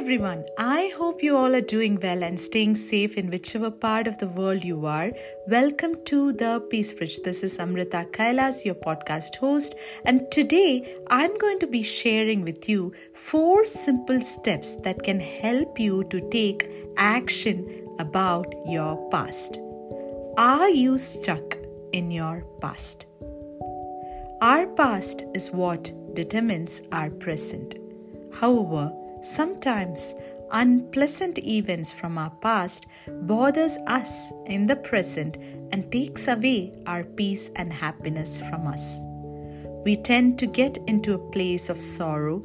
everyone. I hope you all are doing well and staying safe in whichever part of the world you are. Welcome to the Peace Bridge. This is Amrita Kailas, your podcast host, and today I'm going to be sharing with you four simple steps that can help you to take action about your past. Are you stuck in your past? Our past is what determines our present. However, Sometimes unpleasant events from our past bothers us in the present and takes away our peace and happiness from us. We tend to get into a place of sorrow,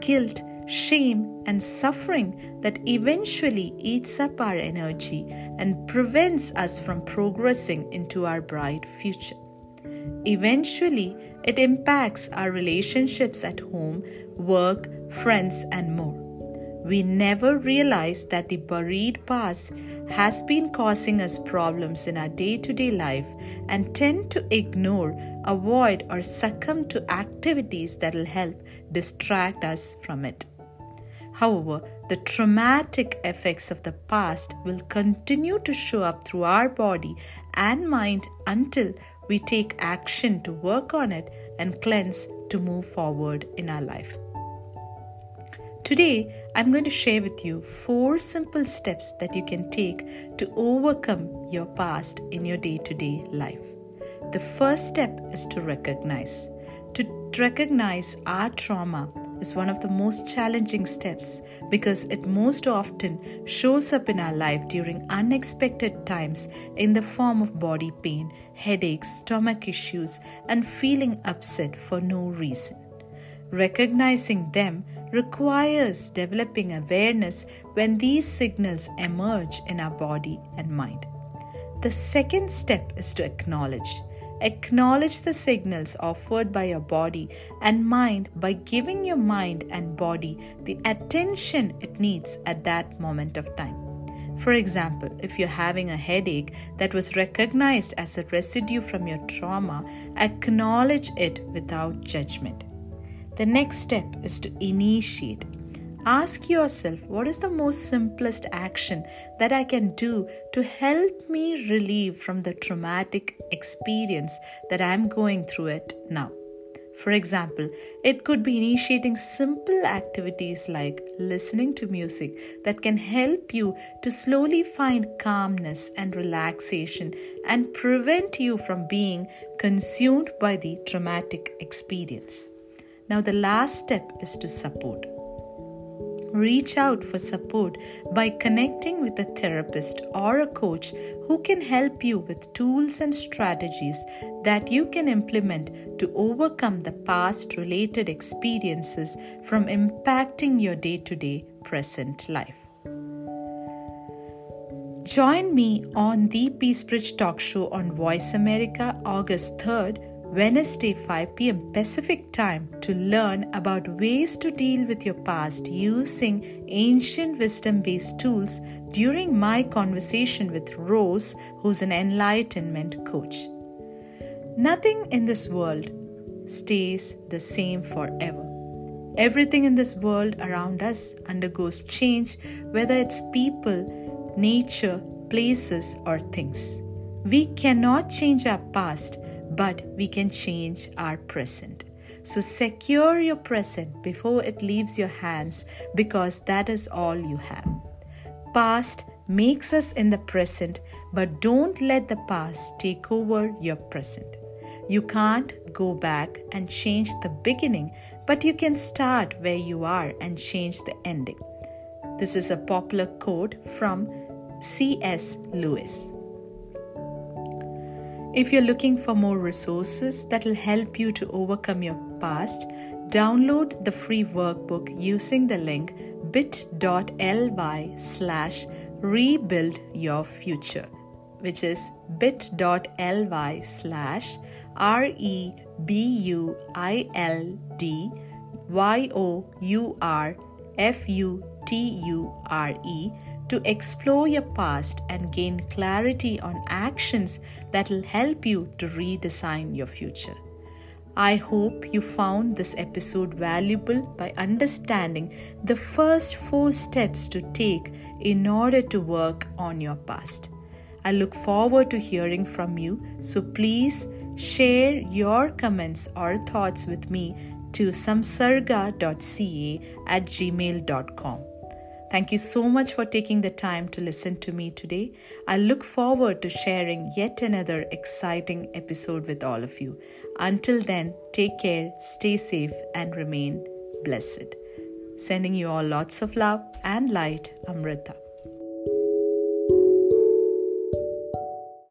guilt, shame, and suffering that eventually eats up our energy and prevents us from progressing into our bright future. Eventually, it impacts our relationships at home, work, friends, and more. We never realize that the buried past has been causing us problems in our day to day life and tend to ignore, avoid, or succumb to activities that will help distract us from it. However, the traumatic effects of the past will continue to show up through our body and mind until we take action to work on it and cleanse to move forward in our life. Today, I'm going to share with you four simple steps that you can take to overcome your past in your day to day life. The first step is to recognize. To recognize our trauma is one of the most challenging steps because it most often shows up in our life during unexpected times in the form of body pain, headaches, stomach issues, and feeling upset for no reason. Recognizing them requires developing awareness when these signals emerge in our body and mind. The second step is to acknowledge. Acknowledge the signals offered by your body and mind by giving your mind and body the attention it needs at that moment of time. For example, if you're having a headache that was recognized as a residue from your trauma, acknowledge it without judgment. The next step is to initiate. Ask yourself what is the most simplest action that I can do to help me relieve from the traumatic experience that I'm going through it now. For example, it could be initiating simple activities like listening to music that can help you to slowly find calmness and relaxation and prevent you from being consumed by the traumatic experience. Now, the last step is to support. Reach out for support by connecting with a therapist or a coach who can help you with tools and strategies that you can implement to overcome the past related experiences from impacting your day to day present life. Join me on the Peace Bridge Talk Show on Voice America August 3rd Wednesday 5 pm Pacific time to learn about ways to deal with your past using ancient wisdom based tools during my conversation with Rose, who's an enlightenment coach. Nothing in this world stays the same forever. Everything in this world around us undergoes change, whether it's people, nature, places, or things. We cannot change our past but we can change our present. So secure your present before it leaves your hands because that is all you have. Past makes us in the present, but don't let the past take over your present. You can't go back and change the beginning, but you can start where you are and change the ending. This is a popular quote from C.S. Lewis. If you're looking for more resources that will help you to overcome your past, download the free workbook using the link bit.ly slash rebuild your future, which is bit.ly slash R E B U I L D Y O U R F U T U R E to explore your past and gain clarity on actions that will help you to redesign your future. I hope you found this episode valuable by understanding the first four steps to take in order to work on your past. I look forward to hearing from you, so please share your comments or thoughts with me to samsarga.ca at gmail.com. Thank you so much for taking the time to listen to me today. I look forward to sharing yet another exciting episode with all of you. Until then, take care, stay safe, and remain blessed. Sending you all lots of love and light, Amrita.